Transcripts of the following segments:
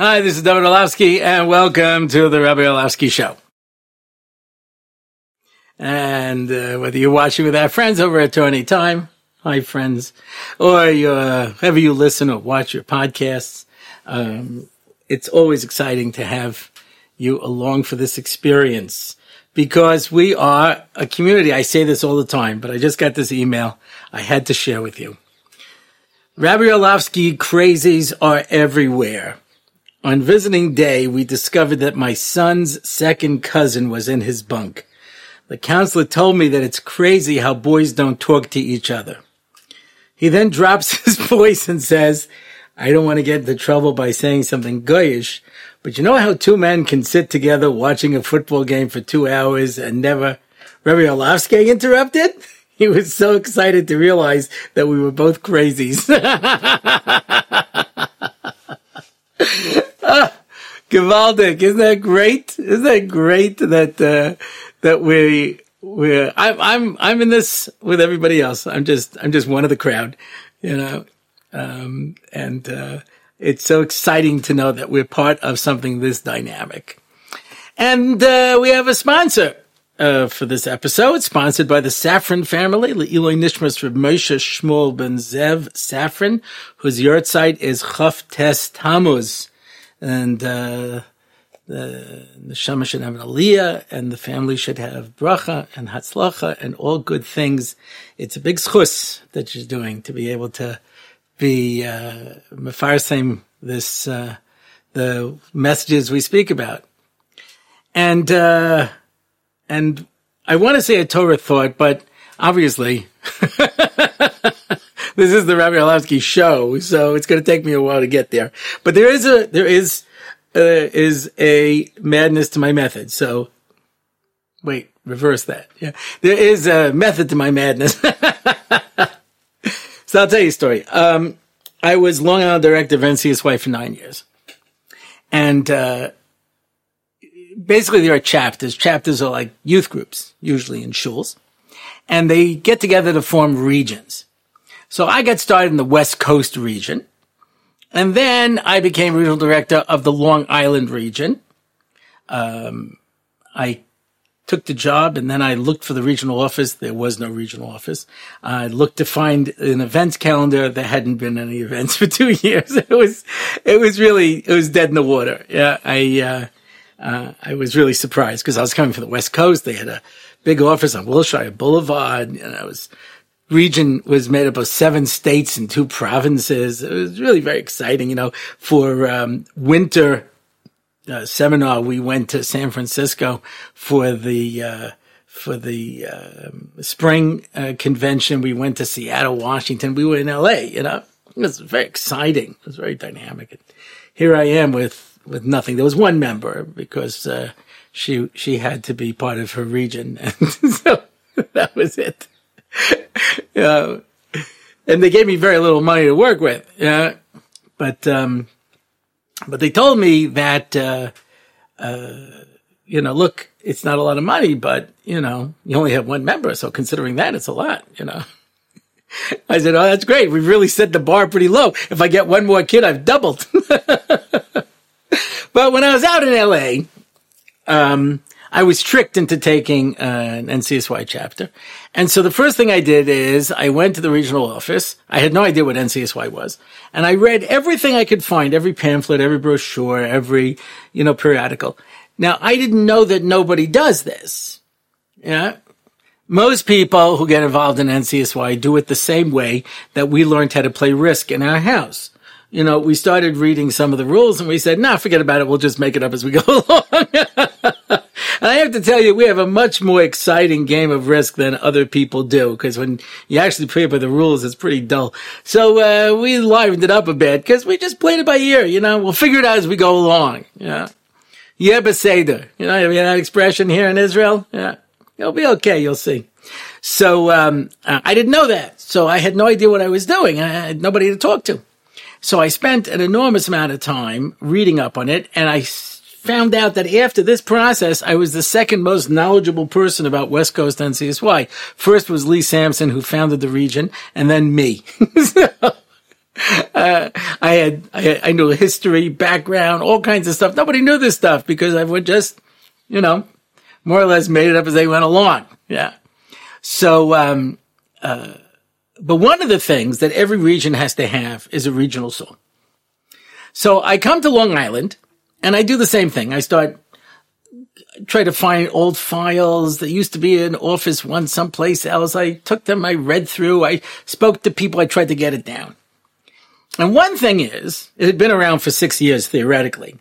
Hi, this is David Orlofsky, and welcome to the Rabbi Orlofsky Show. And uh, whether you're watching with our friends over at TorahAnytime, hi friends, or you uh, wherever you listen or watch your podcasts, um, it's always exciting to have you along for this experience because we are a community. I say this all the time, but I just got this email I had to share with you. Rabbi Orlofsky crazies are everywhere. On visiting day, we discovered that my son's second cousin was in his bunk. The counselor told me that it's crazy how boys don't talk to each other. He then drops his voice and says, I don't want to get into trouble by saying something goyish, but you know how two men can sit together watching a football game for two hours and never Rabbi Orlofsky interrupted? He was so excited to realize that we were both crazies. Gewaldic, isn't that great? Isn't that great that uh, that we we I'm I'm I'm in this with everybody else. I'm just I'm just one of the crowd, you know, um, and uh, it's so exciting to know that we're part of something this dynamic. And uh, we have a sponsor uh, for this episode, sponsored by the Safran family, L'illui Nishmas Reb Moshe Shmuel Ben Zev Safran, whose yahrzeit is Chaf Tes Tammuz. And uh, the neshama should have an aliyah, and the family should have bracha and hatzlacha and all good things. It's a big schus that you're doing to be able to be uh, mefarsem this uh, the messages we speak about, and uh, and I want to say a Torah thought, but obviously. this is the Rabbi Orlofsky show, so it's going to take me a while to get there. But there is a there is uh, is a madness to my method. So wait, reverse that. Yeah, there is a method to my madness. so I'll tell you a story. Um, I was Long Island director of NCSY for nine years, and uh, basically there are chapters. Chapters are like youth groups, usually in schools, and they get together to form regions. So I got started in the West Coast region. And then I became regional director of the Long Island region. Um, I took the job and then I looked for the regional office. There was no regional office. I looked to find an events calendar. There hadn't been any events for two years. It was, it was really, it was dead in the water. Yeah. I, uh, uh, I was really surprised because I was coming from the West Coast. They had a big office on Wilshire Boulevard and I was, region was made up of seven states and two provinces. It was really very exciting. You know, for um, winter uh, seminar, we went to San Francisco for the uh, for the uh, spring convention. We went to Seattle, Washington. We were in L.A. You know, it was very exciting. It was very dynamic. And here I am with with nothing. There was one member because uh, she she had to be part of her region, and so that was it. Yeah. And they gave me very little money to work with. Yeah. But, um, but they told me that, uh, uh, you know, look, it's not a lot of money, but, you know, you only have one member. So considering that, it's a lot, you know. I said, Oh, that's great. We've really set the bar pretty low. If I get one more kid, I've doubled. but when I was out in LA, um, I was tricked into taking uh, an NCSY chapter. And so the first thing I did is I went to the regional office. I had no idea what NCSY was. And I read everything I could find, every pamphlet, every brochure, every, you know, periodical. Now, I didn't know that nobody does this. Yeah. Most people who get involved in NCSY do it the same way that we learned how to play risk in our house you know, we started reading some of the rules and we said, nah, forget about it. We'll just make it up as we go along. I have to tell you, we have a much more exciting game of risk than other people do because when you actually play by the rules, it's pretty dull. So, uh, we livened it up a bit because we just played it by ear, you know, we'll figure it out as we go along. Yeah. Yeah, Beseder. You know, you that expression here in Israel? Yeah. It'll be okay. You'll see. So, um, I didn't know that. So I had no idea what I was doing. I had nobody to talk to. So I spent an enormous amount of time reading up on it and I found out that after this process, I was the second most knowledgeable person about West Coast NCSY. First was Lee Sampson, who founded the region, and then me. so, uh, I had, I I knew history, background, all kinds of stuff. Nobody knew this stuff because I would just, you know, more or less made it up as they went along. Yeah. So, um, uh, but one of the things that every region has to have is a regional song. So I come to Long Island and I do the same thing. I start try to find old files that used to be in office one someplace else. I took them, I read through, I spoke to people, I tried to get it down. And one thing is, it had been around for six years theoretically.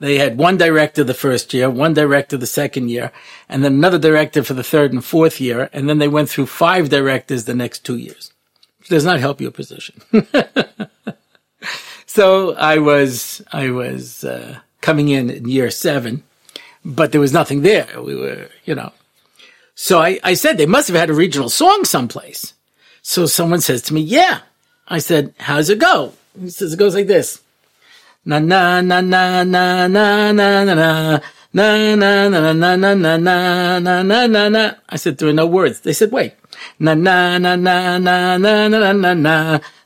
They had one director the first year, one director the second year, and then another director for the third and fourth year, and then they went through five directors the next two years. Which does not help your position. so I was, I was, uh, coming in in year seven, but there was nothing there. We were, you know. So I, I said they must have had a regional song someplace. So someone says to me, yeah. I said, how's it go? He says, it goes like this. Na na na na na na na na na. Na na na na na na na na na na na. I said, there are no words. They said, wait. Na na na na na na na na na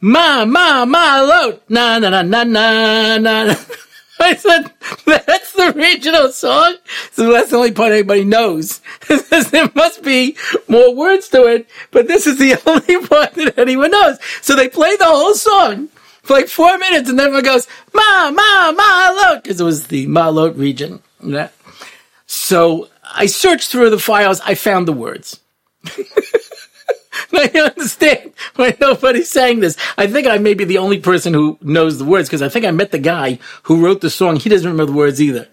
ma ma ma load na na na na na na I said, that's the regional song. So that's the only part anybody knows. there must be more words to it, but this is the only part that anyone knows. So they play the whole song for like four minutes and then everyone goes, Ma, Ma, Ma'alot, because it was the Ma'alot region. Yeah. So I searched through the files. I found the words. I understand why nobody's saying this. I think I may be the only person who knows the words because I think I met the guy who wrote the song. He doesn't remember the words either.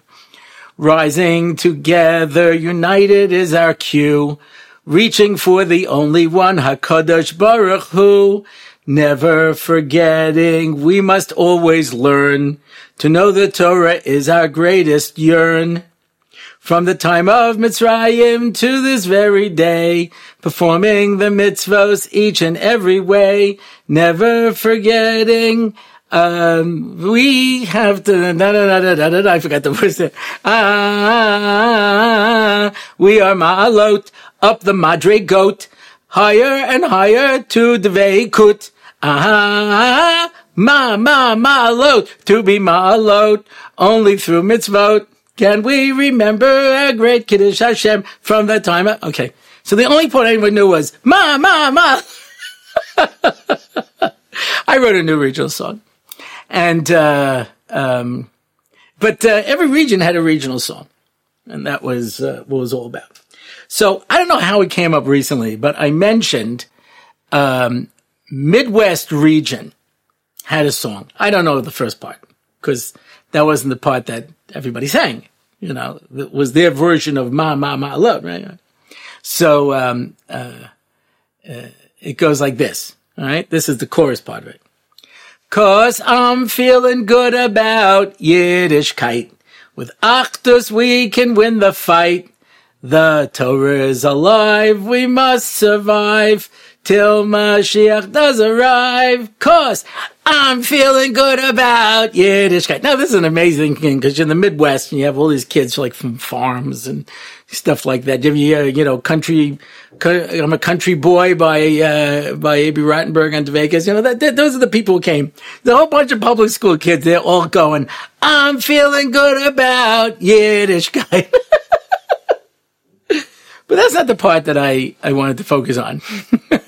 Rising together, united is our cue. Reaching for the only one, Hakadosh Baruch Hu. Never forgetting, we must always learn to know the Torah is our greatest yearn. From the time of Mitzrayim to this very day, performing the mitzvos each and every way, never forgetting, um, we have to, da, da, da, da, da, I forgot the words there. Ah, we are ma'alot, up the madreigot, higher and higher to the veikut. Ah, ma, ma, ma'alot, to be ma'alot, only through mitzvot. Can we remember a great Kiddush Hashem from the time okay. So the only point anyone knew was, ma, ma, ma. I wrote a new regional song. And, uh, um, but, uh, every region had a regional song. And that was, uh, what it was all about. So I don't know how it came up recently, but I mentioned, um, Midwest region had a song. I don't know the first part because that wasn't the part that everybody sang. You know, it was their version of "Ma Ma Ma Love," right? So um, uh, uh, it goes like this. All right, this is the chorus part of it. Cause I'm feeling good about Yiddishkeit. With Achdus we can win the fight. The Torah is alive. We must survive till Mashiach does arrive. Cause I'm feeling good about Yiddishkeit. Now this is an amazing thing because you're in the Midwest and you have all these kids like from farms and stuff like that. You, you know, country, I'm a country boy by, uh, by Abie Rotenberg on Vegas. You know, that, that, those are the people who came. The whole bunch of public school kids, they're all going, I'm feeling good about Yiddishkeit. but that's not the part that I, I wanted to focus on.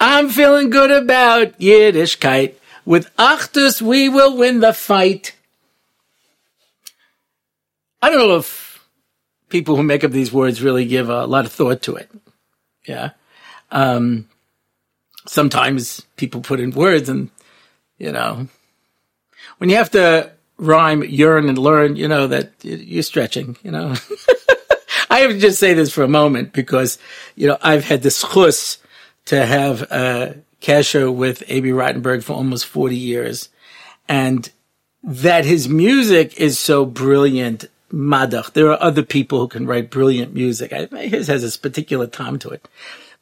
I'm feeling good about Yiddishkeit. With Achdus, we will win the fight. I don't know if people who make up these words really give a lot of thought to it. Yeah. Um, sometimes people put in words and, you know, when you have to rhyme, yearn and learn, you know, that you're stretching, you know. I have to just say this for a moment because, you know, I've had this chus to have uh, Kesher with Abie Rotenberg for almost 40 years. And that his music is so brilliant, madach. There are other people who can write brilliant music. His has this particular time to it.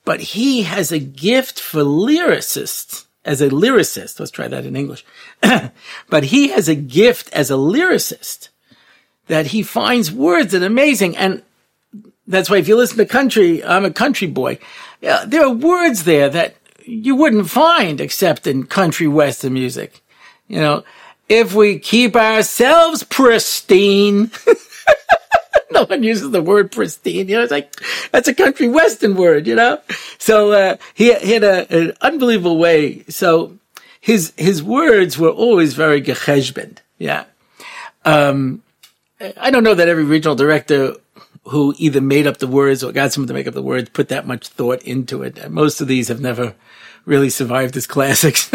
But he has a gift for lyricists as a lyricist. Let's try that in English. but he has a gift as a lyricist that he finds words that are amazing. And that's why if you listen to country, I'm a country boy. Yeah, there are words there that you wouldn't find except in country western music. You know, if we keep ourselves pristine. no one uses the word pristine. You know, it's like, that's a country western word, you know? So, uh, he, he, had a, an unbelievable way. So his, his words were always very gecheshbend. Yeah. Um, I don't know that every regional director who either made up the words or got someone to make up the words put that much thought into it. Most of these have never really survived as classics.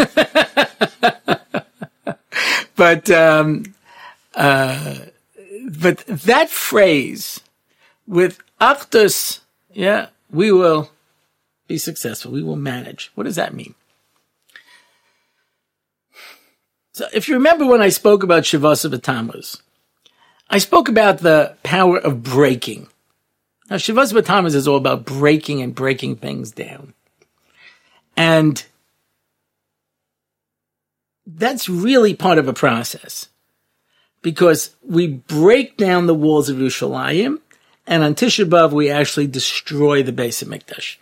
but, um, uh, but that phrase with Achdus, yeah, we will be successful. We will manage. What does that mean? So if you remember when I spoke about Shivasar B'Tammuz, I spoke about the power of breaking. Now, Shivasar B'Tammuz is all about breaking and breaking things down. And that's really part of a process because we break down the walls of Yerushalayim, and on Tisha B'av we actually destroy the Beis HaMikdash.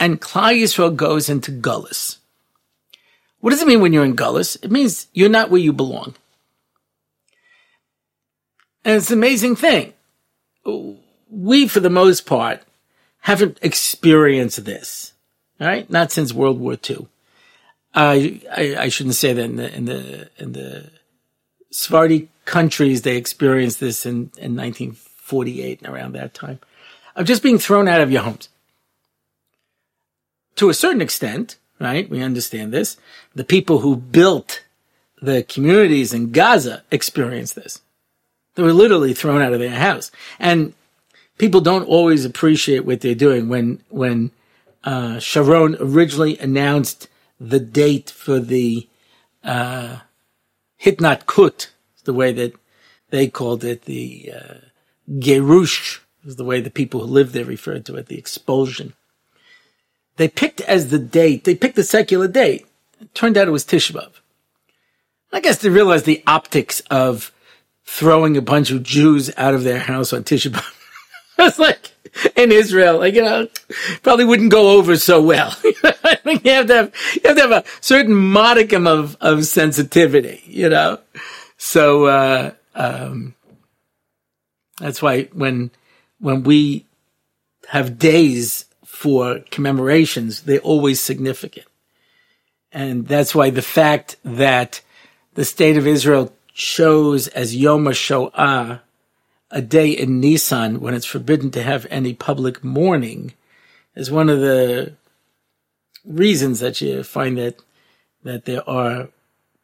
And Klal Yisrael goes into Gullus. What does it mean when you're in Gullus? It means you're not where you belong. And it's an amazing thing. We, for the most part, haven't experienced this. right? not since World War II. I, I, shouldn't say that in the in the in the Sephardi countries, they experienced this in, in 1948 and around that time of just being thrown out of your homes. To a certain extent, right? We understand this. The people who built the communities in Gaza experienced this. They were literally thrown out of their house. And people don't always appreciate what they're doing. When, when, uh, Sharon originally announced the date for the, uh, Hitnatkut, the way that they called it, the uh, Gerush is the way the people who lived there referred to it, the expulsion. They picked as the date, they picked the secular date. It turned out it was Tisha B'Av. I guess they realized the optics of throwing a bunch of Jews out of their house on Tisha B'Av. it's like in Israel, like, you know, probably wouldn't go over so well. I think you have to have, you have to have a certain modicum of, of sensitivity, you know? So, uh, um, that's why when, when we have days for commemorations, they're always significant. And that's why the fact that the state of Israel chose as Yom HaShoah a day in Nisan when it's forbidden to have any public mourning is one of the reasons that you find that that there are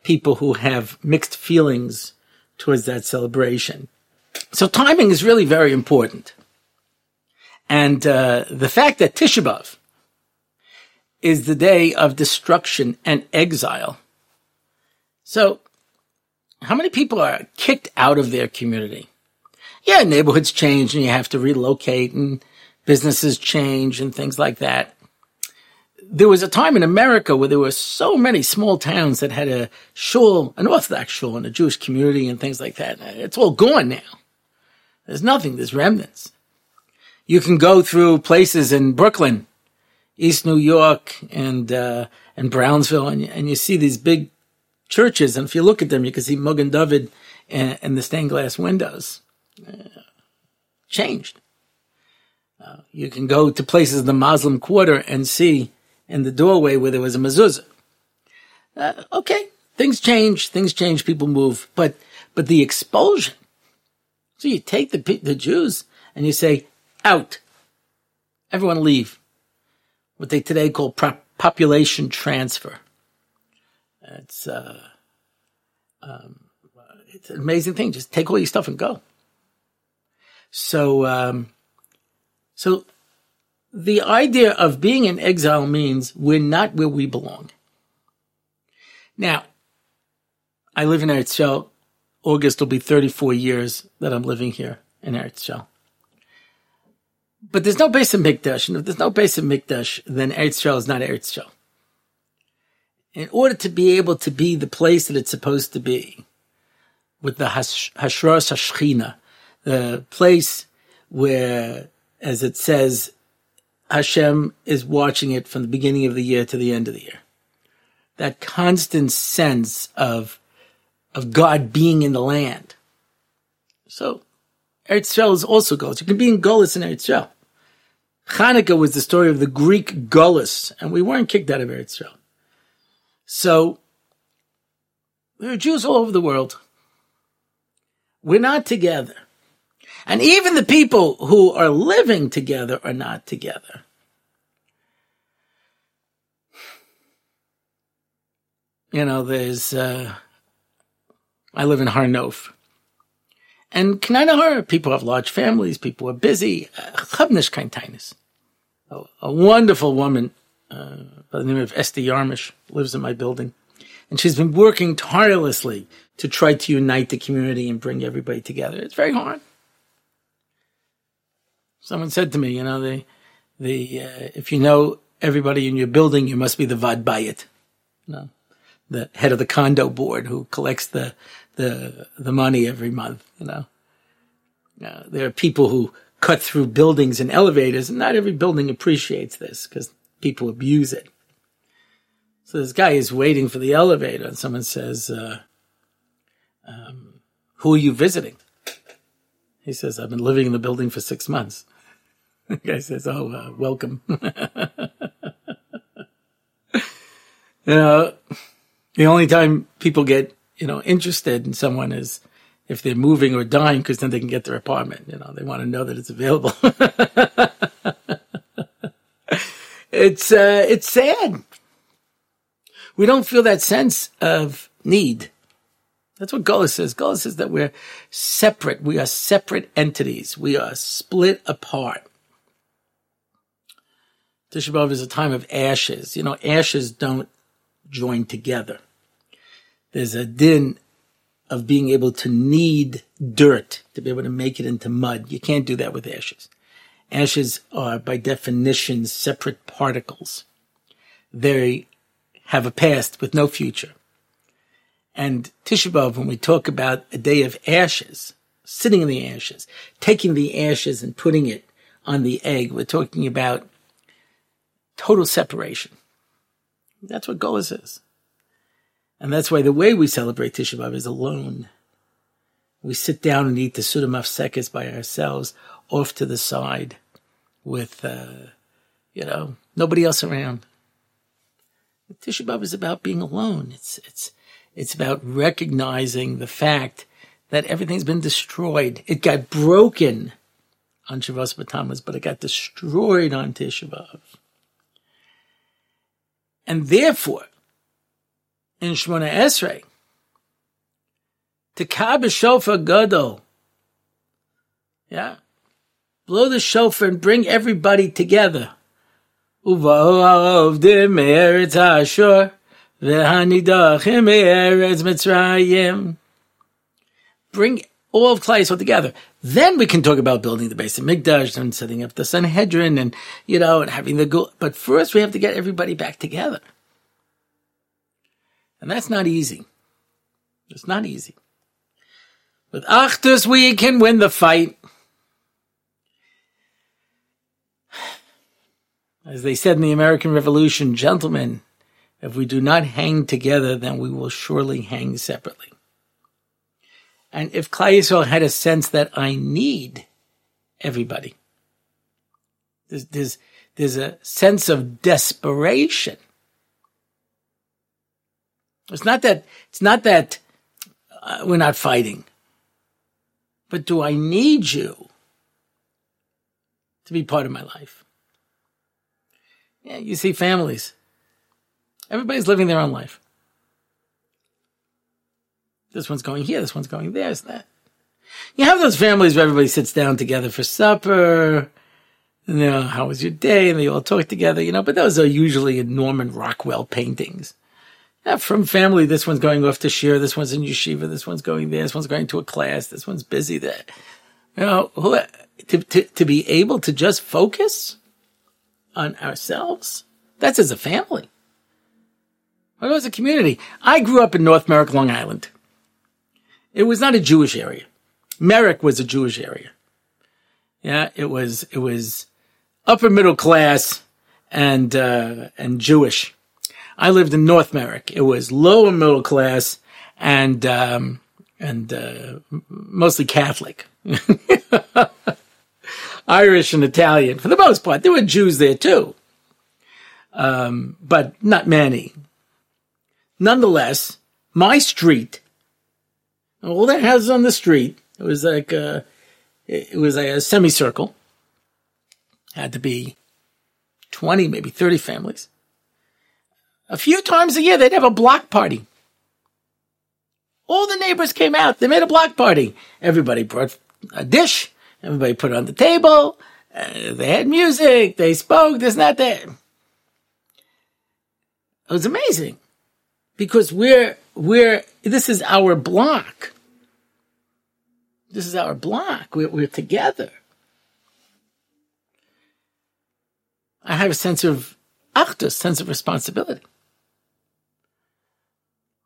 people who have mixed feelings towards that celebration. So timing is really very important. And uh, the fact that Tisha B'Av is the day of destruction and exile. So, how many people are kicked out of their community? Yeah, neighborhoods change and you have to relocate and businesses change and things like that there was a time in America where there were so many small towns that had a shul, an Orthodox shul, and a Jewish community and things like that. It's all gone now. There's nothing. There's remnants. You can go through places in Brooklyn, East New York, and uh, and Brownsville, and and you see these big churches. And if you look at them, you can see Magen David and, and the stained glass windows. Uh, changed. Uh, you can go to places in the Muslim quarter and see in the doorway where there was a mezuzah. Uh, okay, things change, things change, people move, but but the expulsion. So you take the the Jews and you say, out, everyone leave. What they today call population transfer. It's uh, um, it's an amazing thing. Just take all your stuff and go. So um, so the idea of being in exile means we're not where we belong. Now, I live in Eretz Yisrael. August will be 34 years that I'm living here in Eretz Yisrael. But there's no Beis HaMikdash, and if there's no Beis HaMikdash, then Eretz Yisrael is not Eretz Yisrael. In order to be able to be the place that it's supposed to be, with the Hashras Hashchina, the place where, as it says, Hashem is watching it from the beginning of the year to the end of the year. That constant sense of, of God being in the land. So, Eretz Yisrael is also Golis. You can be in Golis in Eretz Yisrael. Hanukkah was the story of the Greek Golis, and we weren't kicked out of Eretz Yisrael. So, there are Jews all over the world. We're not together. And even the people who are living together are not together. You know, there's, uh, I live in Har Nof. And Kananahar, people have large families, people are busy. Chabnish Kaintainis. A wonderful woman uh, by the name of Esther Yarmish lives in my building. And she's been working tirelessly to try to unite the community and bring everybody together. It's very hard. Someone said to me, you know, the, the, uh, if you know everybody in your building, you must be the Vad Bayit. You know, the head of the condo board who collects the, the, the money every month, you know. Uh, there are people who cut through buildings and elevators, and not every building appreciates this because people abuse it. So this guy is waiting for the elevator, and someone says, uh, um, "Who are you visiting?" He says, "I've been living in the building for six months." The guy says, "Oh, uh, welcome." you know, the only time people get you know interested in someone is if they're moving or dying, because then they can get their apartment. You know, they want to know that it's available. it's uh, it's sad. We don't feel that sense of need. That's what Gullah says. Gullah says that we're separate. We are separate entities. We are split apart. Tisha B'Av is a time of ashes. You know, ashes don't join together. There's a din of being able to knead dirt to be able to make it into mud. You can't do that with ashes. Ashes are by definition separate particles. They have a past with no future. And Tisha B'Av, when we talk about a day of ashes, sitting in the ashes, taking the ashes and putting it on the egg, we're talking about total separation. That's what Golas is. And that's why the way we celebrate Tisha B'Av is alone. We sit down and eat the Suda by ourselves, off to the side, with, uh, you know, nobody else around. Tisha B'Av is about being alone. It's, it's, it's about recognizing the fact that everything's been destroyed. It got broken on Shavuos B'Tammuz, but it got destroyed on Tisha B'Av. And therefore, in Shemona Esrei, Teka B'Shofar Gadol, yeah, blow the shofar and bring everybody together. Bring all of Klal together. Then we can talk about building the Beis HaMikdash and setting up the Sanhedrin and, you know, and having the go. But first we have to get everybody back together. And that's not easy. It's not easy. With Achdus, we can win the fight. As they said in the American Revolution, gentlemen, if we do not hang together, then we will surely hang separately. And if Yisrael had a sense that I need everybody, there's, there's, there's a sense of desperation. It's not that, it's not that uh, we're not fighting, but do I need you to be part of my life? Yeah, you see families. Everybody's living their own life. This one's going here. This one's going there. That? You have those families where everybody sits down together for supper. You know, how was your day? And they all talk together, you know, but those are usually in Norman Rockwell paintings. Yeah, from family, this one's going off to shiur, this one's in yeshiva, this one's going there, this one's going to a class, this one's busy there. You know, to, to, to be able to just focus on ourselves, that's as a family. What as a community? I grew up in North Merrick, Long Island. It was not a Jewish area. Merrick was a Jewish area. Yeah, it was, it was upper middle class and, uh, and Jewish. I lived in North Merrick. It was lower middle class and, um, and, uh, mostly Catholic. Irish and Italian for the most part. There were Jews there too. Um, but not many. Nonetheless, my street, all the houses on the street, it was like a, it was a semicircle. Had to be 20, maybe 30 families. A few times a year, they'd have a block party. All the neighbors came out. They made a block party. Everybody brought a dish. Everybody put it on the table. Uh, they had music. They spoke. This, not that. It was amazing because we're, we're, this is our block. This is our block. We're, we're together. I have a sense of achdus, sense of responsibility.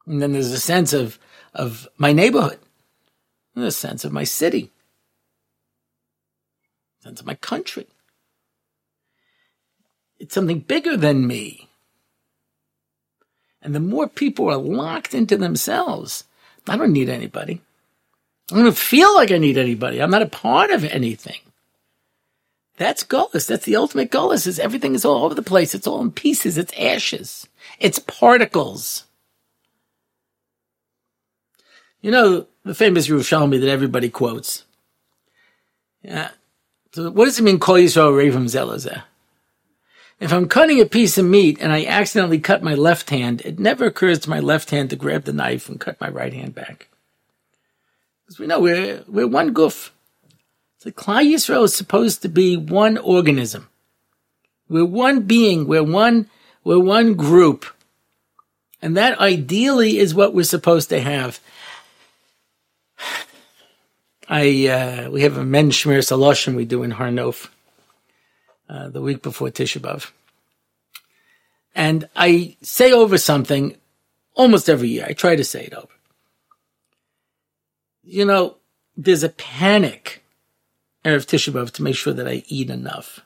And then there's a sense of, of my neighborhood, and a sense of my city, of my country. It's something bigger than me. And the more people are locked into themselves, I don't need anybody. I don't feel like I need anybody. I'm not a part of anything. That's Gullus. That's the ultimate Gullus is everything is all over the place. It's all in pieces. It's ashes. It's particles. You know, the famous Yerushalmi that everybody quotes. Yeah. So what does it mean, Kol Yisrael Ravim Zelazeh? If I'm cutting a piece of meat and I accidentally cut my left hand, it never occurs to my left hand to grab the knife and cut my right hand back. Because we know we're, we're one guf. So Klal Yisrael is supposed to be one organism. We're one being. We're one, we're one group. And that ideally is what we're supposed to have. I, uh, we have a men shmir saloshim we do in Har Nof, uh, the week before Tisha B'Av. And I say over something almost every year. I try to say it over. You know, there's a panic Erev Tisha B'Av to make sure that I eat enough.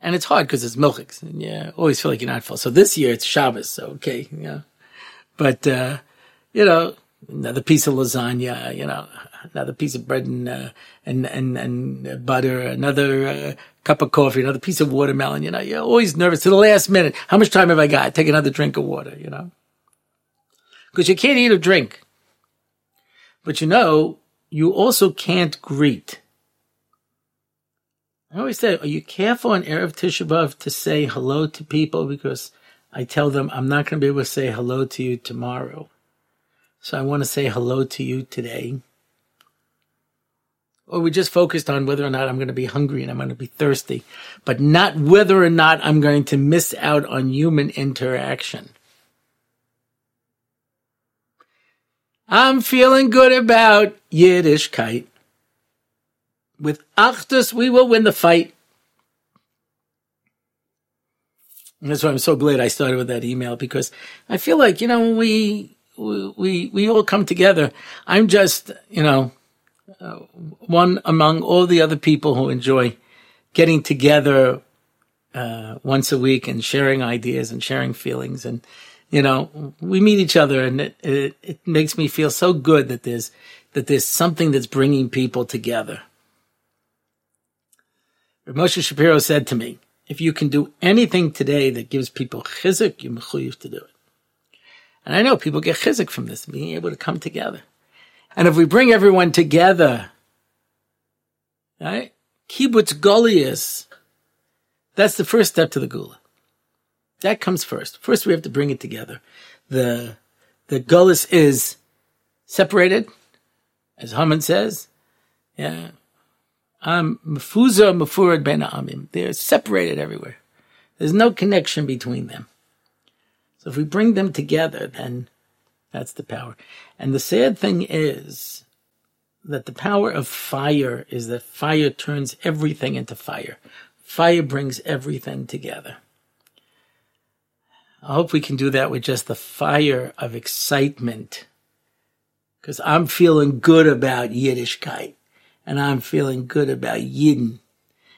And it's hard because it's milchiks, and yeah, always feel like you're not full. So this year it's Shabbos, so okay, yeah. But, uh, you know, another piece of lasagna, you know, another piece of bread and, uh, and, and, and butter, another, uh, cup of coffee, another piece of watermelon, you know, you're always nervous to the last minute. How much time have I got? Take another drink of water, you know? Because you can't eat or drink. But you know, you also can't greet. I always say, are you careful on Erev Tisha B'Av to say hello to people? Because I tell them I'm not going to be able to say hello to you tomorrow. So I want to say hello to you today. Or we just focused on whether or not I'm going to be hungry and I'm going to be thirsty, but not whether or not I'm going to miss out on human interaction. I'm feeling good about Yiddishkeit. With Achdus, we will win the fight. And that's why I'm so glad I started with that email because I feel like, you know, when we, we, we all come together, I'm just, you know, uh, one among all the other people who enjoy getting together uh, once a week and sharing ideas and sharing feelings and you know, we meet each other and it, it, it makes me feel so good that there's, that there's something that's bringing people together. Moshe Shapiro said to me, if you can do anything today that gives people chizuk, you're mechuyev to do it. And I know people get chizuk from this, being able to come together. And if we bring everyone together, right? Kibbutz Galuyos, that's the first step to the Geula. That comes first. First, we have to bring it together. The the gullus is separated, as Haman says. Yeah, I'm mefuza mefurad ben amim. They're separated everywhere. There's no connection between them. So if we bring them together, then that's the power. And the sad thing is that the power of fire is that fire turns everything into fire. Fire brings everything together. I hope we can do that with just the fire of excitement. Because I'm feeling good about Yiddishkeit and I'm feeling good about Yidden.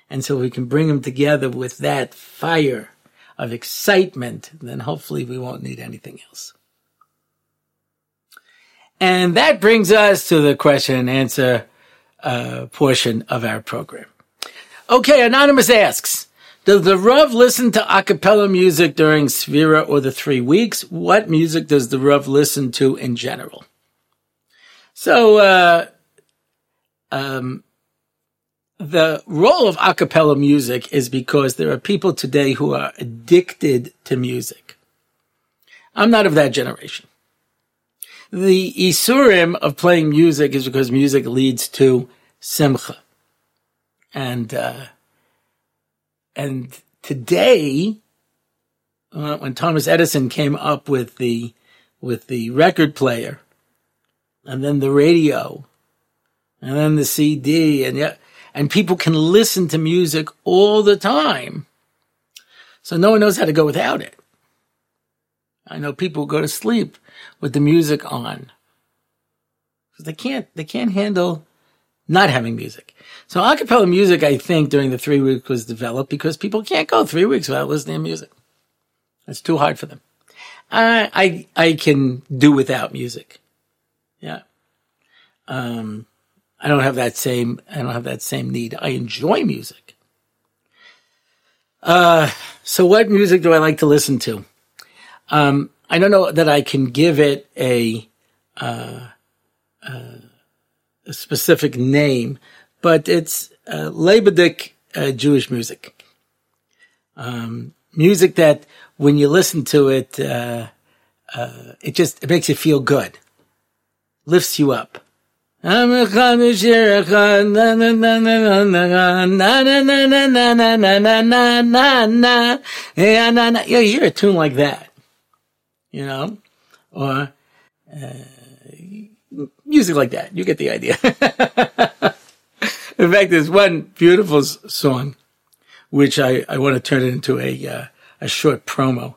And so we can bring them together with that fire of excitement, then hopefully we won't need anything else. And that brings us to the question and answer uh, portion of our program. Okay, Anonymous asks, does the Rav listen to a cappella music during Sefira or the three weeks? What music does the Rav listen to in general? So, uh, um, the role of a cappella music is because there are people today who are addicted to music. I'm not of that generation. The Isurim of playing music is because music leads to Simcha. And, uh, and today, uh, when Thomas Edison came up with the, with the record player, and then the radio, and then the CD, and yeah, and people can listen to music all the time. So no one knows how to go without it. I know people go to sleep with the music on. Because they can't, they can't handle not having music. So acapella music, I think, during the three weeks was developed because people can't go three weeks without listening to music. It's too hard for them. I, I, I can do without music. Yeah. Um, I don't have that same, I don't have that same need. I enjoy music. Uh, so what music do I like to listen to? Um, I don't know that I can give it a, uh, uh, a specific name, but it's uh, uh, Jewish music. Um, music that when you listen to it, uh, uh, it just it makes you feel good, lifts you up. Yeah, na na. you hear a tune like that you know, or uh, music like that. You get the idea. In fact, there's one beautiful song which I, I want to turn it into a uh, a short promo.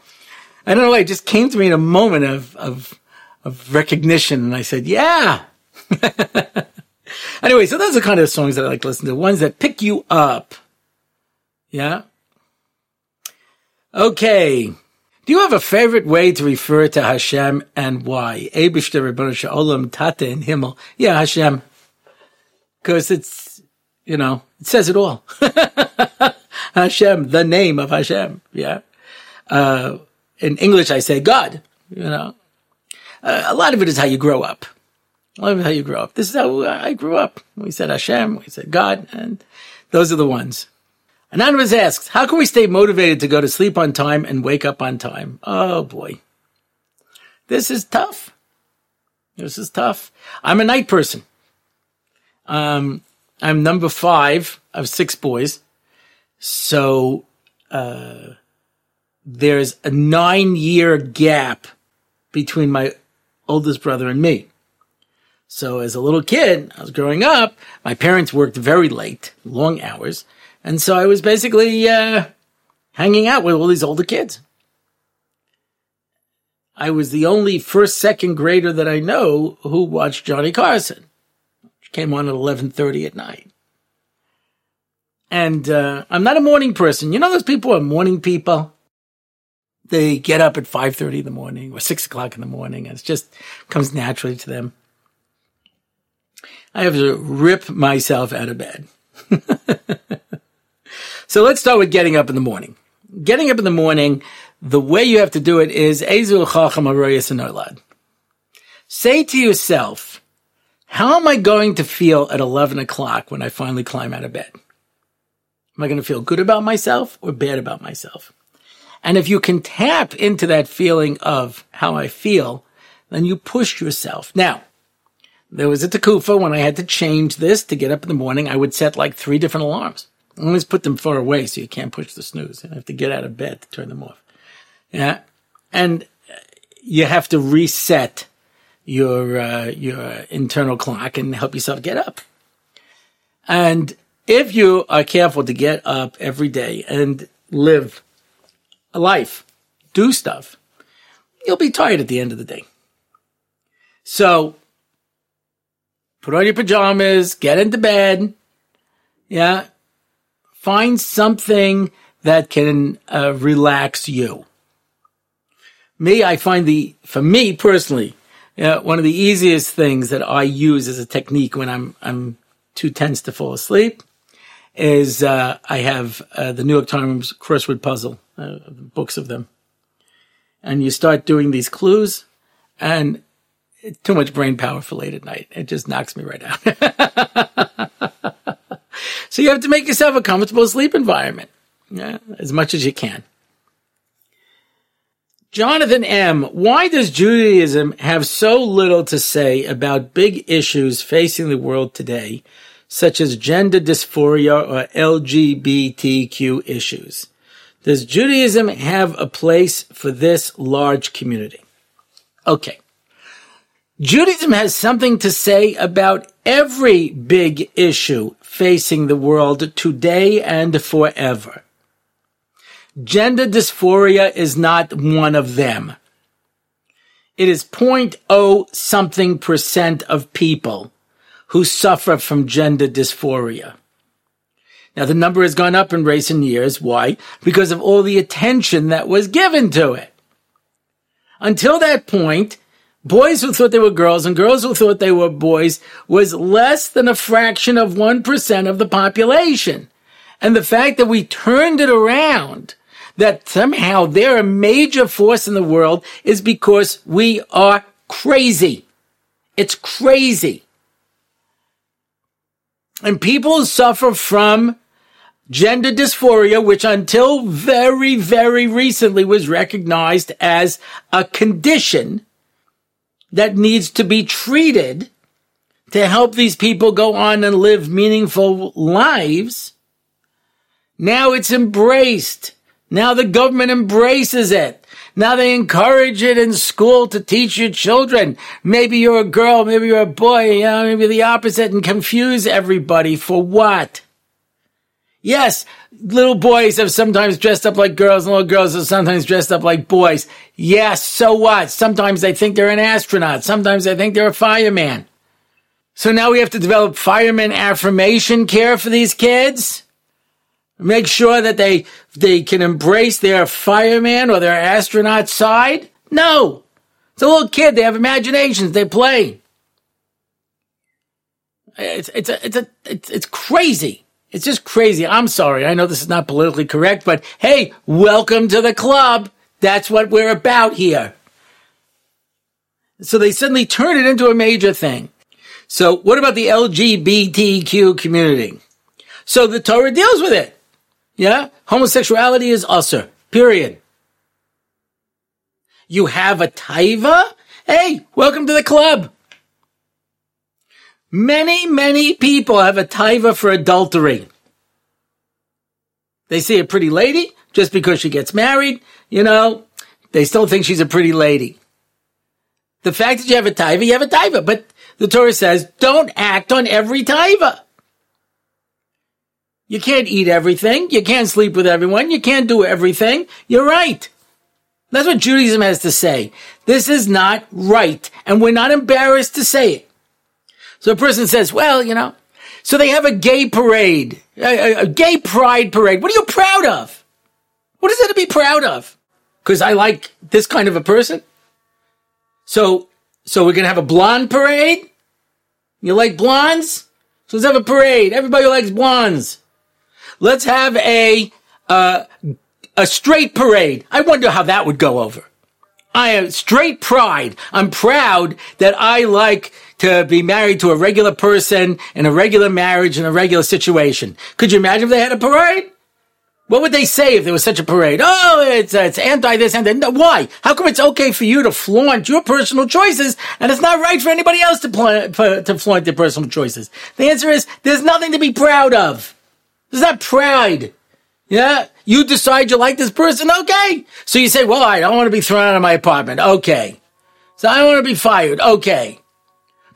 I don't know. Why it just came to me in a moment of of of recognition, and I said, "Yeah." anyway, so those are the kind of songs that I like to listen to. Ones that pick you up. Yeah. Okay. Do you have a favorite way to refer to Hashem and why? Ribbon Olam Tatte in Himmel. Yeah, Hashem. Because it's, you know, it says it all. Hashem, the name of Hashem. Yeah. Uh, in English, I say God, you know. Uh, a lot of it is how you grow up. A lot of how you grow up. This is how I grew up. We said Hashem, we said God, and those are the ones. Anonymous asks, how can we stay motivated to go to sleep on time and wake up on time? Oh boy. This is tough. This is tough. I'm a night person. Um, I'm number five of six boys. So, uh, there's a nine year gap between my oldest brother and me. So as a little kid, I was growing up, my parents worked very late, long hours. And so I was basically uh, hanging out with all these older kids. I was the only first, second grader that I know who watched Johnny Carson, which came on at 11:30 at night. And uh, I'm not a morning person. You know those people are morning people. They get up at 5:30 in the morning or six o'clock in the morning, and it just comes naturally to them. I have to rip myself out of bed. So let's start with getting up in the morning. Getting up in the morning, the way you have to do it is Say to yourself, how am I going to feel at 11 o'clock when I finally climb out of bed? Am I going to feel good about myself or bad about myself? And if you can tap into that feeling of how I feel, then you push yourself. Now, there was a takufa when I had to change this to get up in the morning. I would set like three different alarms. I always put them far away so you can't push the snooze. You have to get out of bed to turn them off. Yeah. And you have to reset your, uh, your internal clock and help yourself get up. And if you are careful to get up every day and live life, do stuff, you'll be tired at the end of the day. So put on your pajamas, get into bed. Yeah. Find something that can uh, relax you. Me, I find the, for me personally, uh, one of the easiest things that I use as a technique when I'm, I'm too tense to fall asleep is, uh, I have, uh, the New York Times crossword puzzle, uh, books of them. And you start doing these clues and too much brain power for late at night. It just knocks me right out. so you have to make yourself a comfortable sleep environment, yeah, as much as you can. Jonathan M., why does Judaism have so little to say about big issues facing the world today, such as gender dysphoria or LGBTQ issues? Does Judaism have a place for this large community? Okay. Judaism has something to say about every big issue facing the world today and forever. Gender dysphoria is not one of them. It is 0.0 something percent of people who suffer from gender dysphoria. Now the number has gone up in recent years. Why? Because of all the attention that was given to it. Until that point, boys who thought they were girls and girls who thought they were boys was less than a fraction of 1% of the population. And the fact that we turned it around, that somehow they're a major force in the world is because we are crazy. It's crazy. And people suffer from gender dysphoria, which until very, very recently was recognized as a condition that needs to be treated to help these people go on and live meaningful lives. Now it's embraced. Now the government embraces it. Now they encourage it in school to teach your children. Maybe you're a girl, maybe you're a boy, you know, maybe the opposite and confuse everybody for what? Yes, little boys have sometimes dressed up like girls and little girls have sometimes dressed up like boys. Yes, so what? Sometimes they think they're an astronaut. Sometimes they think they're a fireman. So now we have to develop fireman affirmation care for these kids. Make sure that they, they can embrace their fireman or their astronaut side. No. It's a little kid. They have imaginations. They play. It's, it's, a, it's, a, it's, it's crazy. It's just crazy. I'm sorry. I know this is not politically correct, but hey, welcome to the club. That's what we're about here. So they suddenly turn it into a major thing. So what about the LGBTQ community? So the Torah deals with it. Yeah? Homosexuality is assur. Period. You have a taiva? Hey, welcome to the club. Many, many people have a taiva for adultery. They see a pretty lady just because she gets married, you know, they still think she's a pretty lady. The fact that you have a taiva, you have a taiva, but the Torah says don't act on every taiva. You can't eat everything. You can't sleep with everyone. You can't do everything. You're right. That's what Judaism has to say. This is not right. And we're not embarrassed to say it. So a person says, well, you know, so they have a gay parade, a, a, a gay pride parade. What are you proud of? What is there to be proud of? Because I like this kind of a person. So, so we're going to have a blonde parade? You like blondes? So let's have a parade. Everybody likes blondes. Let's have a, uh, a straight parade. I wonder how that would go over. I am straight pride. I'm proud that I like to be married to a regular person in a regular marriage in a regular situation. Could you imagine if they had a parade? What would they say if there was such a parade? Oh, it's, uh, it's anti this and that. Why? How come it's okay for you to flaunt your personal choices and it's not right for anybody else to, pl- to flaunt their personal choices? The answer is there's nothing to be proud of. There's not pride. Yeah. You decide you like this person. Okay. So you say, well, I don't want to be thrown out of my apartment. Okay. So I don't want to be fired. Okay.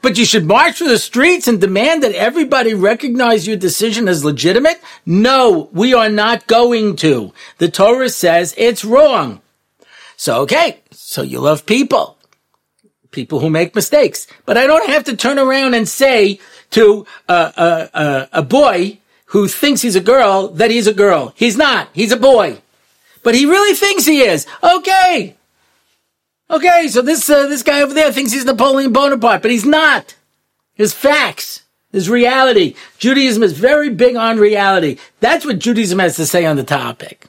But you should march through the streets and demand that everybody recognize your decision as legitimate? No, we are not going to. The Torah says it's wrong. So, okay, so you love people. People who make mistakes. But I don't have to turn around and say to a, a, a boy who thinks he's a girl that he's a girl. He's not. He's a boy. But he really thinks he is. Okay. Okay, so this uh, this guy over there thinks he's Napoleon Bonaparte, but he's not. His facts, his reality. Judaism is very big on reality. That's what Judaism has to say on the topic.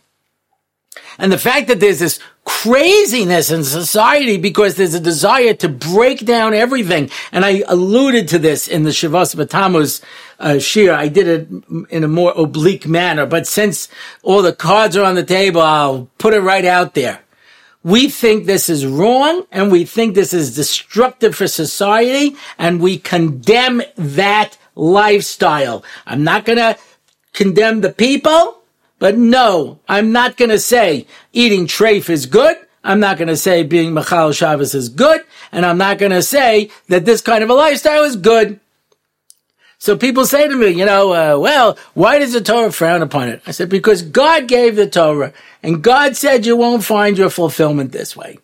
And the fact that there's this craziness in society because there's a desire to break down everything. And I alluded to this in the Shavas uh. I did it in a more oblique manner, but since all the cards are on the table, I'll put it right out there. We think this is wrong and we think this is destructive for society and we condemn that lifestyle. I'm not going to condemn the people, but no, I'm not going to say eating treif is good. I'm not going to say being Machal Shabbos is good. And I'm not going to say that this kind of a lifestyle is good. So people say to me, you know, uh, well, why does the Torah frown upon it? I said, because God gave the Torah and God said you won't find your fulfillment this way.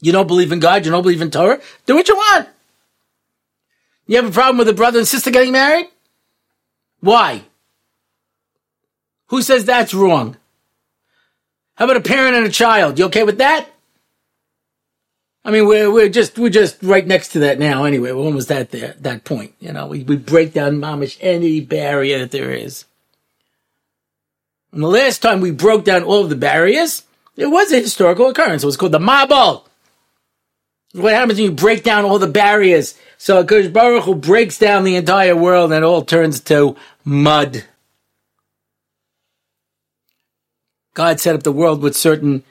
You don't believe in God, you don't believe in Torah, do what you want. You have a problem with a brother and sister getting married? Why? Who says that's wrong? How about a parent and a child? You okay with that? I mean, we're we're just we're just right next to that now. Anyway, we're almost at there that point. You know, we we break down mamish any barrier that there is. And the last time we broke down all of the barriers, it was a historical occurrence. It was called the Mabul. What happens when you break down all the barriers? So Kodesh Baruch Hu breaks down the entire world and it all turns to mud. God set up the world with certain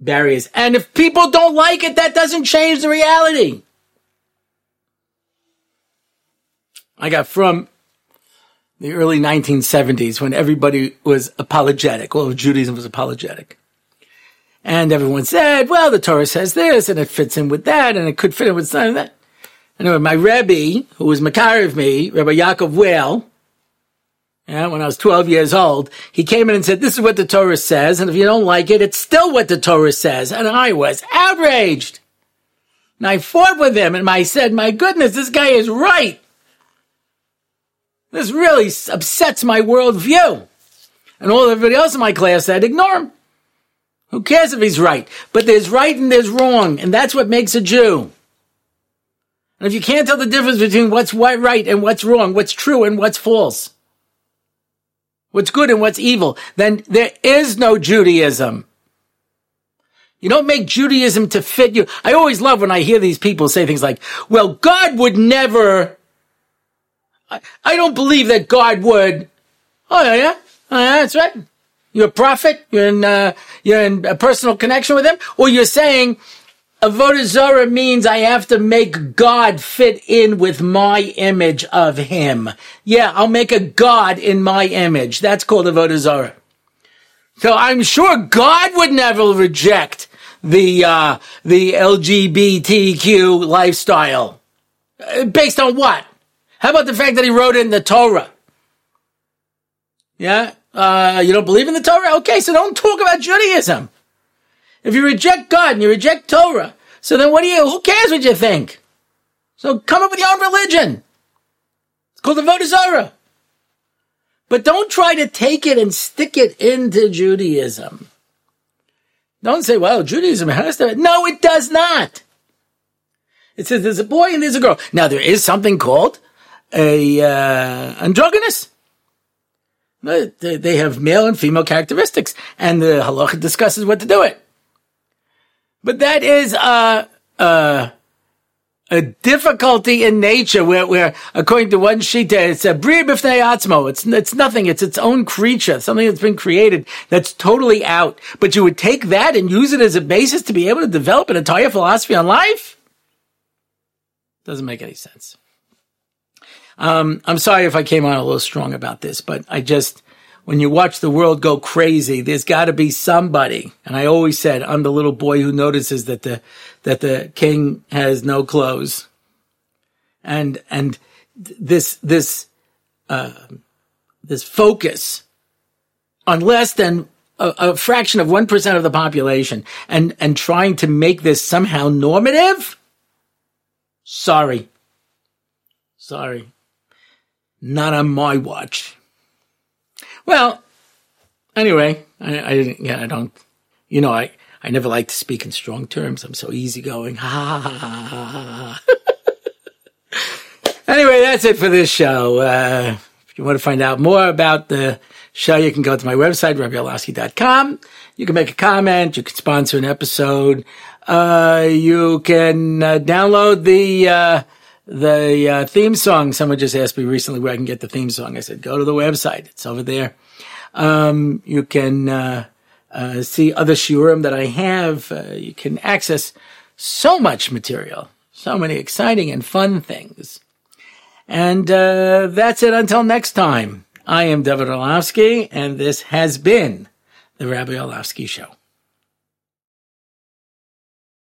barriers. And if people don't like it, that doesn't change the reality. I got from the early 1970s when everybody was apologetic. Well, Judaism was apologetic. And everyone said, well, the Torah says this and it fits in with that and it could fit in with some of that. Anyway, my Rebbe, who was mekarev me, Rabbi Yaakov Weil, yeah, when I was 12 years old, he came in and said, this is what the Torah says, and if you don't like it, it's still what the Torah says. And I was outraged. And I fought with him, and I said, my goodness, this guy is right. This really upsets my worldview. And all everybody else in my class said, ignore him. Who cares if he's right? But there's right and there's wrong, and that's what makes a Jew. And if you can't tell the difference between what's right and what's wrong, what's true and what's false, what's good and what's evil, then there is no Judaism. You don't make Judaism to fit you. I always love when I hear these people say things like, well, God would never, I, I don't believe that God would. Oh, yeah. Oh, yeah, that's right. You're a prophet. You're in, uh, you're in a personal connection with him. Or you're saying, Avodah Zarah means I have to make God fit in with my image of Him. Yeah, I'll make a God in my image. That's called Avodah Zarah. So I'm sure God would never reject the uh, the LGBTQ lifestyle. Uh, based on what? How about the fact that He wrote in the Torah? Yeah, uh, you don't believe in the Torah? Okay, so don't talk about Judaism. If you reject God and you reject Torah, so then what do you, who cares what you think? So come up with your own religion. It's called the Avodah Zarah. But don't try to take it and stick it into Judaism. Don't say, well, Judaism has to. No, it does not. It says there's a boy and there's a girl. Now there is something called a uh, androgynous. They have male and female characteristics, and the halacha discusses what to do it. But that is a, a, a difficulty in nature where, where, according to one shita, it's a bri b'fnei atzmo. It's, it's nothing. It's its own creature, something that's been created that's totally out. But you would take that and use it as a basis to be able to develop an entire philosophy on life? Doesn't make any sense. Um, I'm sorry if I came on a little strong about this, but I just, when you watch the world go crazy, there's got to be somebody. And I always said, I'm the little boy who notices that the, that the king has no clothes. And, and this, this, uh, this focus on less than a, a fraction of 1% of the population and, and trying to make this somehow normative. Sorry. Sorry. Not on my watch. Well, anyway, I, I didn't. yeah, I don't, you know, I, I never like to speak in strong terms. I'm so easygoing. Ha ha ha ha ha. anyway, that's it for this show. Uh, if you want to find out more about the show, you can go to my website, RabbiOrlofsky.com. You can make a comment. You can sponsor an episode. Uh, you can uh, download the, uh, the uh, theme song. Someone just asked me recently where I can get the theme song. I said, go to the website. It's over there. Um, you can uh, uh, see other shiurim that I have. Uh, you can access so much material, so many exciting and fun things. And uh, that's it until next time. I am David Orlofsky, and this has been the Rabbi Orlofsky Show.